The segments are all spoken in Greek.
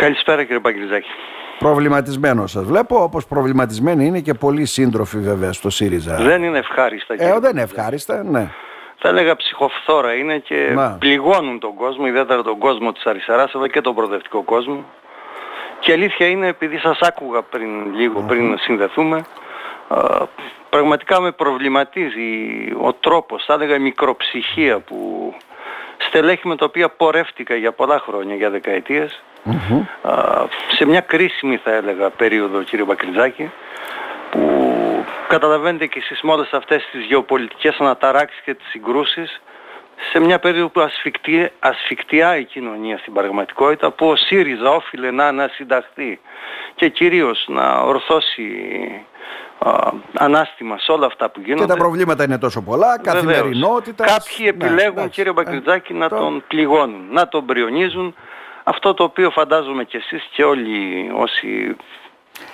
Καλησπέρα κύριε Παγκριζάκη. Προβληματισμένο σας βλέπω, όπως προβληματισμένοι είναι και πολλοί σύντροφοι βέβαια στο ΣΥΡΙΖΑ. Δεν είναι ευχάριστα κύριε Ε, δεν είναι ευχάριστα, ναι. Θα έλεγα ψυχοφθόρα είναι και Μα. πληγώνουν τον κόσμο, ιδιαίτερα τον κόσμο της αριστεράς, αλλά και τον προοδευτικό κόσμο. Και αλήθεια είναι, επειδή σας άκουγα πριν λίγο, πριν συνδεθούμε, α, πραγματικά με προβληματίζει ο τρόπος, θα έλεγα η μικροψυχία που στελέχη με τα οποία πορεύτηκα για πολλά χρόνια, για δεκαετίες, α, σε μια κρίσιμη θα έλεγα περίοδο κύριε Μπακριτζάκη, που καταλαβαίνετε και εσείς με όλες αυτές τις γεωπολιτικές αναταράξεις και τις συγκρούσεις σε μια περίοδο που ασφικτεί, ασφικτιά η κοινωνία στην πραγματικότητα που ο ΣΥΡΙΖΑ όφιλε να ανασυνταχθεί και κυρίως να ορθώσει α, ανάστημα σε όλα αυτά που γίνονται. Και τα προβλήματα είναι τόσο πολλά, Βεβαίως. καθημερινότητας. Κάποιοι επιλέγουν εντάξει. κύριε Μπακριτζάκη Ε, να το- τον πληγώνουν, να τον πριονίζουν. Αυτό το οποίο φαντάζομαι και εσείς και όλοι όσοι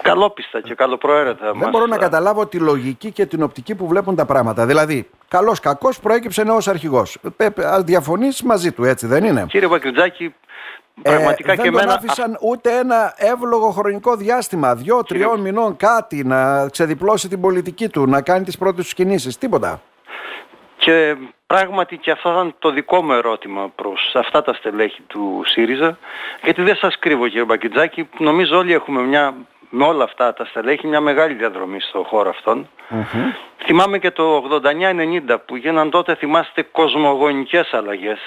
καλόπιστα και καλοπροαίρετα Δεν μπορώ να καταλάβω τη λογική και την οπτική που βλέπουν τα πράγματα. Δηλαδή, καλός κακός προέκυψε νέος αρχηγός. Διαφωνείς μαζί του, έτσι δεν είναι; Κύριε Μπακριτζάκη, πραγματικά Ε, δεν και τον εμένα άφησαν ούτε ένα εύλογο χρονικό διάστημα, δύο-τριών μηνών κάτι, να ξεδιπλώσει την πολιτική του, να κάνει τις πρώτες του κινήσεις. Τίποτα. Και πράγματι και αυτό ήταν το δικό μου ερώτημα προς αυτά τα στελέχη του ΣΥΡΙΖΑ γιατί δεν σας κρύβω κύριε Μπακιτζάκη νομίζω όλοι έχουμε μια, με όλα αυτά τα στελέχη μια μεγάλη διαδρομή στο χώρο αυτόν. Θυμάμαι και το 89-90 που γίναν τότε θυμάστε κοσμογονικές αλλαγές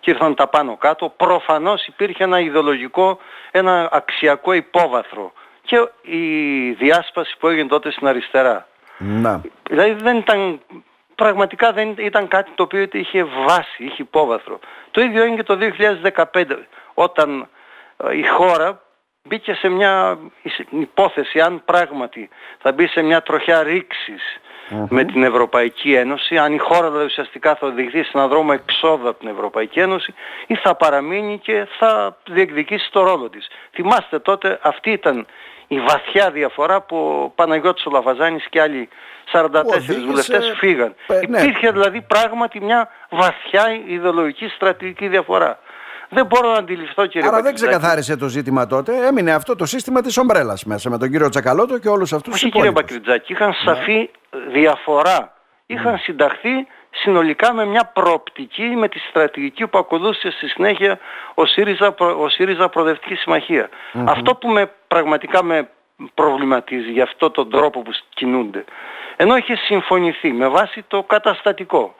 και ήρθαν τα πάνω κάτω προφανώς υπήρχε ένα ιδεολογικό, ένα αξιακό υπόβαθρο και η διάσπαση που έγινε τότε στην αριστερά. Να. Δηλαδή δεν ήταν, πραγματικά δεν ήταν κάτι το οποίο είχε βάση, είχε υπόβαθρο. Το ίδιο έγινε και το 2015 όταν ε, η χώρα μπήκε σε μια υπόθεση αν πράγματι θα μπει σε μια τροχιά ρήξης με την Ευρωπαϊκή Ένωση, αν η χώρα δηλαδή ουσιαστικά θα οδηγηθεί σε έναν δρόμο εξόδου από την Ευρωπαϊκή Ένωση ή θα παραμείνει και θα διεκδικήσει το ρόλο της. Θυμάστε τότε αυτή ήταν η βαθιά διαφορά που ο Παναγιώτης ο Λαβαζάνης και άλλοι 44 οδήγησε, βουλευτές φύγαν. ε, ναι. Υπήρχε δηλαδή πράγματι μια βαθιά ιδεολογική στρατηγική διαφορά. Δεν μπορώ να αντιληφθώ κύριε Άρα δεν Πακιστάκη. ξεκαθάρισε το ζήτημα τότε. Έμεινε αυτό το σύστημα της ομπρέλας μέσα με τον κύριο Τσακαλώτο και όλους αυτούς τους Όχι κύριε υπόλοιπους. Μπακριτζάκη, είχαν σαφή διαφορά. Είχαν συνταχθεί συνολικά με μια προοπτική, με τη στρατηγική που ακολούθησε στη συνέχεια ο ΣΥΡΙΖΑ, Προ- ο ΣΥΡΙΖΑ Προοδευτική Συμμαχία. Αυτό που με πραγματικά με προβληματίζει για αυτό τον τρόπο που κινούνται. Ενώ είχε συμφωνηθεί με βάση το καταστατικό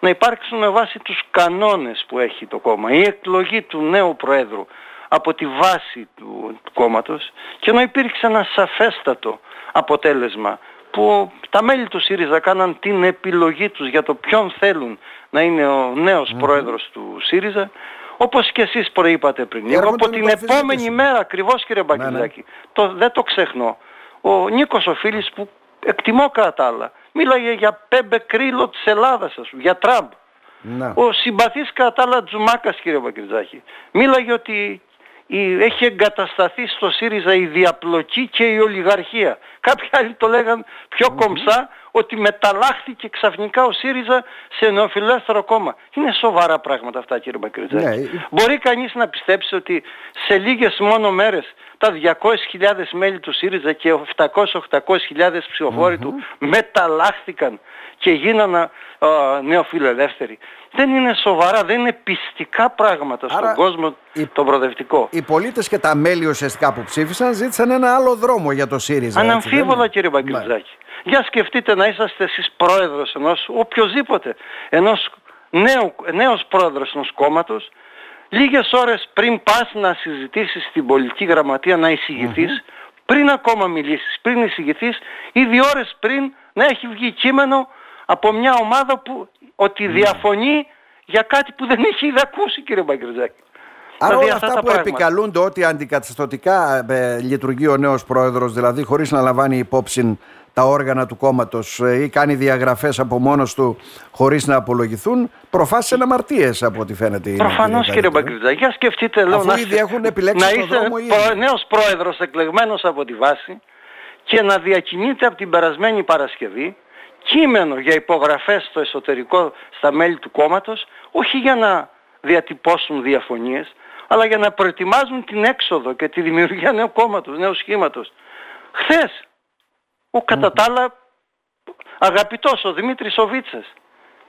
να υπάρξουν με βάση τους κανόνες που έχει το κόμμα, η εκλογή του νέου Προέδρου από τη βάση του, του κόμματος και να υπήρξε ένα σαφέστατο αποτέλεσμα που τα μέλη του ΣΥΡΙΖΑ κάναν την επιλογή τους για το ποιον θέλουν να είναι ο νέος πρόεδρος του ΣΥΡΙΖΑ όπως και εσείς προείπατε πριν. Εγώ Έρχονται από να την το αμφισβητήσουν. επόμενη μέρα ακριβώς κύριε Μπακυλάκη, το, δεν το ξεχνώ, ο Νίκος ο Φίλης που εκτιμώ κατά τα άλλα, μίλαγε για πέμπε κρύλο της Ελλάδας ας πούμε, για Τραμπ. Να. Ο συμπαθής κατά τα άλλα Τζουμάκας κύριε Μπακριτζάκη μίλαγε ότι η- έχει εγκατασταθεί στο ΣΥΡΙΖΑ η διαπλοκή και η ολιγαρχία. Κάποιοι άλλοι το λέγαν πιο κομψά ότι μεταλλάχθηκε ξαφνικά ο ΣΥΡΙΖΑ σε νεοφιλελεύθερο κόμμα. Είναι σοβαρά πράγματα αυτά κύριε Μπακριτζάκη. Ναι, ε- Μπορεί κανείς να πιστέψει ότι σε λίγες μόνο μέρες τα 200.000 μέλη του ΣΥΡΙΖΑ και 700-800.000 ψηφοφόροι του μεταλλάχθηκαν και γίνανε α, νεοφιλελεύθεροι. Δεν είναι σοβαρά, δεν είναι πιστικά πράγματα στον Άρα, κόσμο η- τον προοδευτικό. Οι πολίτες και τα μέλη ουσιαστικά που ψήφισαν ζήτησαν ένα άλλο δρόμο για το ΣΥΡΙΖΑ. έτσι, δεν Αναμφίβολα είναι; κύριε Ναι. Μπαγκριτζάκη. Για σκεφτείτε να είσαστε εσείς πρόεδρος ενός, οποιοδήποτε, ενός νέου, νέος πρόεδρος ενός κόμματος, λίγες ώρες πριν πας να συζητήσεις στην πολιτική γραμματεία να εισηγηθεις πριν ακόμα μιλήσεις, πριν εισηγηθείς, ήδη ώρες πριν να έχει βγει κείμενο από μια ομάδα που ότι διαφωνεί για κάτι που δεν έχει ήδη ακούσει κύριε Μπαγκριτζάκη. Άρα Δηλαδή όλα αυτά αυτά τα που πράγματα. επικαλούνται ότι αντικαταστατικά ε, λειτουργεί ο νέος πρόεδρος, δηλαδή χωρίς να λαμβάνει υπόψη τα όργανα του κόμματος ε, ή κάνει διαγραφές από μόνος του χωρίς να απολογηθούν, προφάσισαν αμαρτίες από ό,τι φαίνεται. είναι, Προφανώς κύριε Καλύτερο. Μπαγκριτζάκη. Για σκεφτείτε λέω Αφού να ήδη είστε- έχουν επιλέξει να τον είστε δρόμο ήδη. προ- νέος πρόεδρος εκλεγμένος από τη βάση και να διακινείτε από την περασμένη Παρασκευή κείμενο για υπογραφές στο εσωτερικό στα μέλη του κόμματος όχι για να διατυπώσουν διαφωνίες αλλά για να προετοιμάζουν την έξοδο και τη δημιουργία νέου κόμματος, νέου σχήματος. Χθες, ο κατά τα άλλα αγαπητός ο Δημήτρης Οβίτσας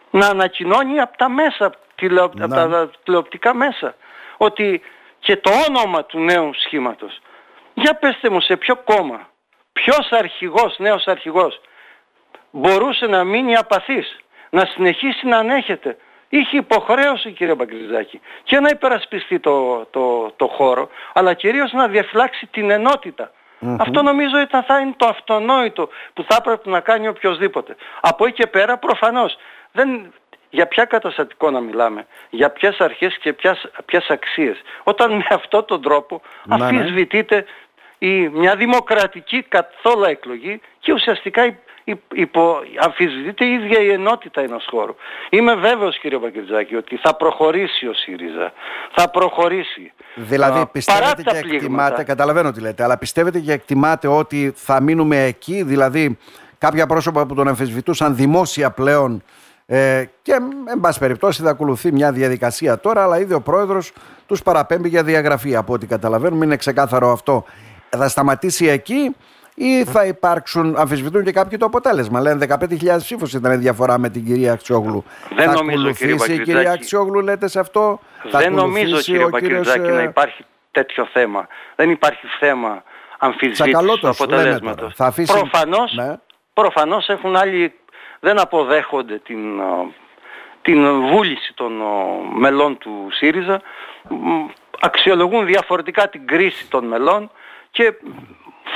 να ανακοινώνει από τα μέσα, τηλεο, από τα τηλεοπτικά μέσα, ότι και το όνομα του νέου σχήματος. Για πέστε μου σε ποιο κόμμα, ποιος αρχηγός, νέος αρχηγός, μπορούσε να μείνει απαθής, να συνεχίσει να ανέχεται. Είχε υποχρέωση κύριε Μπαγκριζάκη και να υπερασπιστεί το, το, το χώρο, αλλά κυρίως να διαφυλάξει την ενότητα. Αυτό νομίζω ήταν θα είναι το αυτονόητο που θα έπρεπε να κάνει οποιοδήποτε. Από εκεί και πέρα προφανώς δεν, για ποια καταστατικό να μιλάμε, για ποιες αρχές και ποιες, ποιες αξίες. Όταν με αυτόν τον τρόπο ναι, ναι. αφισβητείται η, μια δημοκρατική καθόλου εκλογή και ουσιαστικά υπο, αμφισβητείται η ίδια η ενότητα ενός χώρου. Είμαι βέβαιος κύριε Παγκριτζάκη ότι θα προχωρήσει ο ΣΥΡΙΖΑ. Θα προχωρήσει. Δηλαδή Α, πιστεύετε και εκτιμάτε, καταλαβαίνω τι λέτε, αλλά πιστεύετε και εκτιμάτε ότι θα μείνουμε εκεί, δηλαδή κάποια πρόσωπα που τον αμφισβητούσαν δημόσια πλέον ε, και εν πάση περιπτώσει θα ακολουθεί μια διαδικασία τώρα, αλλά ήδη ο πρόεδρος τους παραπέμπει για διαγραφή από ό,τι καταλαβαίνουμε, είναι ξεκάθαρο αυτό. Θα σταματήσει εκεί ή θα υπάρξουν, αμφισβητούν και κάποιοι το αποτέλεσμα. Λένε 15.000 ψήφους ήταν η διαφορά με την κυρία Αξιόγλου. Δεν θα νομίζω κύριε η κυρία Αξιόγλου λέτε σε αυτό. Δεν νομίζω κύριε Πακυρτζάκη κύριος... να ε, υπάρχει τέτοιο θέμα. Δεν υπάρχει θέμα αμφισβήτησης του αποτελέσματος. Θα αφήσει... προφανώς, ναι. προφανώς έχουν άλλοι, δεν αποδέχονται την, την βούληση των μελών του ΣΥΡΙΖΑ, αξιολογούν διαφορετικά την κρίση των μελών και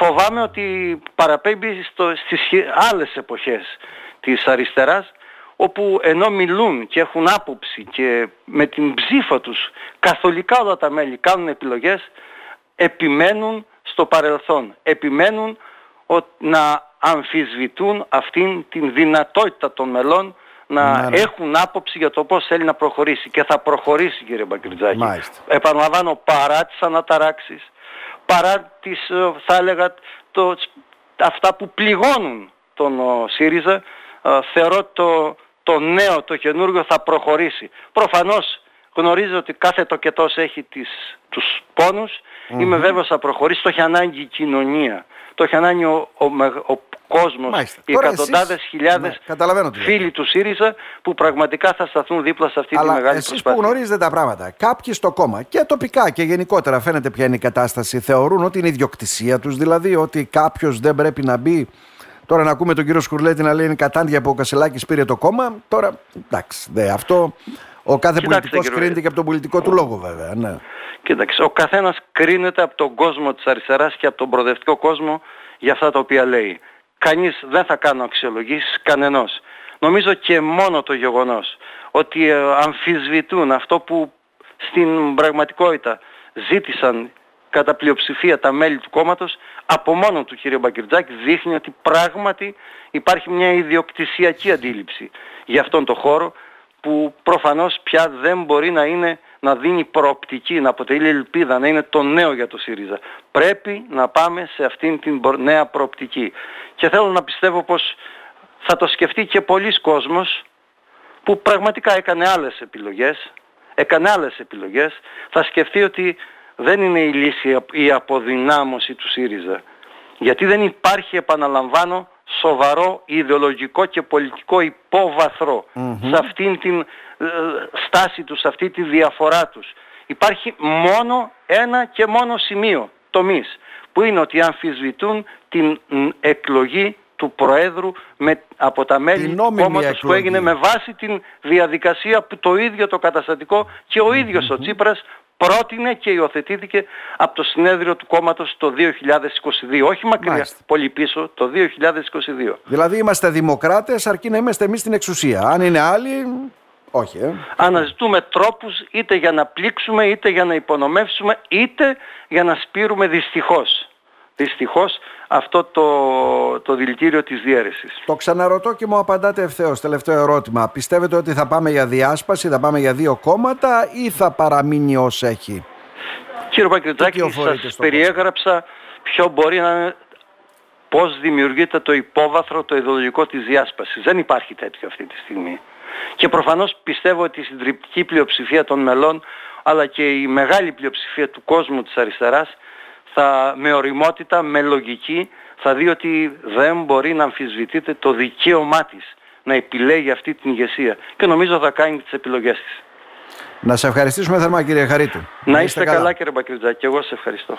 φοβάμαι ότι παραπέμπει στο, στις άλλες εποχές της αριστεράς όπου ενώ μιλούν και έχουν άποψη και με την ψήφα τους καθολικά όλα τα μέλη κάνουν επιλογές επιμένουν στο παρελθόν, επιμένουν να αμφισβητούν αυτήν την δυνατότητα των μελών να ναι, έχουν άποψη για το πώς θέλει να προχωρήσει. Και θα προχωρήσει κύριε Μπακριτζάκη. Επαναλαμβάνω παρά τις αναταράξεις, παρά τις, ε, θα έλεγα, το, αυτά που πληγώνουν τον ΣΥΡΙΖΑ, ε, θεωρώ το, το νέο, το καινούργιο θα προχωρήσει. Προφανώς γνωρίζω ότι κάθε τοκετός έχει τις, τους πόνους. Mm-hmm. Είμαι βέβαιος θα προχωρήσει. Το έχει ανάγκη η κοινωνία. Το έχει ανάγκη ο, ο, ο κόσμος, Μάλιστα. οι εκατοντάδες εσείς... χιλιάδες ναι, φίλοι του ΣΥΡΙΖΑ που πραγματικά θα σταθούν δίπλα σε αυτή Αλλά τη μεγάλη εσείς προσπάθεια. που γνωρίζετε τα πράγματα, κάποιοι στο κόμμα και τοπικά και γενικότερα φαίνεται ποια είναι η κατάσταση, θεωρούν ότι είναι ιδιοκτησία τους, δηλαδή ότι κάποιος δεν πρέπει να μπει Τώρα να ακούμε τον κύριο Σκουρλέτη να λέει είναι κατάντια που ο Κασελάκης πήρε το κόμμα. Τώρα, εντάξει, δε, αυτό ο κάθε πολιτικός κρίνεται και από τον πολιτικό του λόγο βέβαια. Ναι. Κοίταξε, ο καθένας κρίνεται από τον κόσμο της αριστεράς και από τον προοδευτικό κόσμο για αυτά τα οποία λέει. Κανείς δεν θα κάνω αξιολογήσεις, κανενός. Νομίζω και μόνο το γεγονός ότι ε, αμφισβητούν αυτό που στην πραγματικότητα ζήτησαν κατά πλειοψηφία τα μέλη του κόμματος από μόνο του κ. Μπακυρτζάκη δείχνει ότι πράγματι υπάρχει μια ιδιοκτησιακή αντίληψη για αυτόν τον χώρο που προφανώς πια δεν μπορεί να είναι να δίνει προοπτική, να αποτελεί ελπίδα, να είναι το νέο για το ΣΥΡΙΖΑ. Πρέπει να πάμε σε αυτήν την νέα προοπτική. Και θέλω να πιστεύω πως θα το σκεφτεί και πολλοί κόσμος που πραγματικά έκανε άλλες επιλογές, έκανε άλλες επιλογές, θα σκεφτεί ότι δεν είναι η λύση η αποδυνάμωση του ΣΥΡΙΖΑ. Γιατί δεν υπάρχει, επαναλαμβάνω, σοβαρό ιδεολογικό και πολιτικό σε αυτήν την ε, στάση τους, σε αυτή τη διαφορά τους. Υπάρχει μόνο ένα και μόνο σημείο, τομής, που είναι ότι αμφισβητούν την εκλογή του Προέδρου με, από τα μέλη του κόμματος που έγινε με βάση την διαδικασία που το ίδιο το καταστατικό και ο ίδιος ο Τσίπρας πρότεινε και υιοθετήθηκε από το συνέδριο του κόμματος το 2022. Όχι μακριά, Μάλιστα. πολύ πίσω, το 2022. Δηλαδή είμαστε δημοκράτες αρκεί να είμαστε εμείς στην εξουσία. Αν είναι άλλοι, όχι. Ε. Αναζητούμε τρόπους είτε για να πλήξουμε, είτε για να υπονομεύσουμε, είτε για να σπείρουμε δυστυχώς. Δυστυχώς αυτό το, το δηλητήριο της διαίρεσης. Το ξαναρωτώ και μου απαντάτε ευθέως. Τελευταίο ερώτημα. Πιστεύετε ότι θα πάμε για διάσπαση, θα πάμε για δύο κόμματα ή θα παραμείνει ως έχει; Κύριε Πακριτζάκη, σας περιέγραψα ποιο μπορεί να είναι πώς δημιουργείται το υπόβαθρο, το ιδεολογικό της διάσπασης. Δεν υπάρχει τέτοιο αυτή τη στιγμή. Και προφανώς πιστεύω ότι η συντριπτική πλειοψηφία των μελών αλλά και η μεγάλη πλειοψηφία του κόσμου της αριστεράς θα με οριμότητα, με λογική θα δει ότι δεν μπορεί να αμφισβητείται το δικαίωμά της να επιλέγει αυτή την ηγεσία και νομίζω θα κάνει τις επιλογές της. Να σε ευχαριστήσουμε θερμά κύριε Χαρίτου. Να είστε, καλά. καλά κύριε Μπακριτζάκη και εγώ σε ευχαριστώ.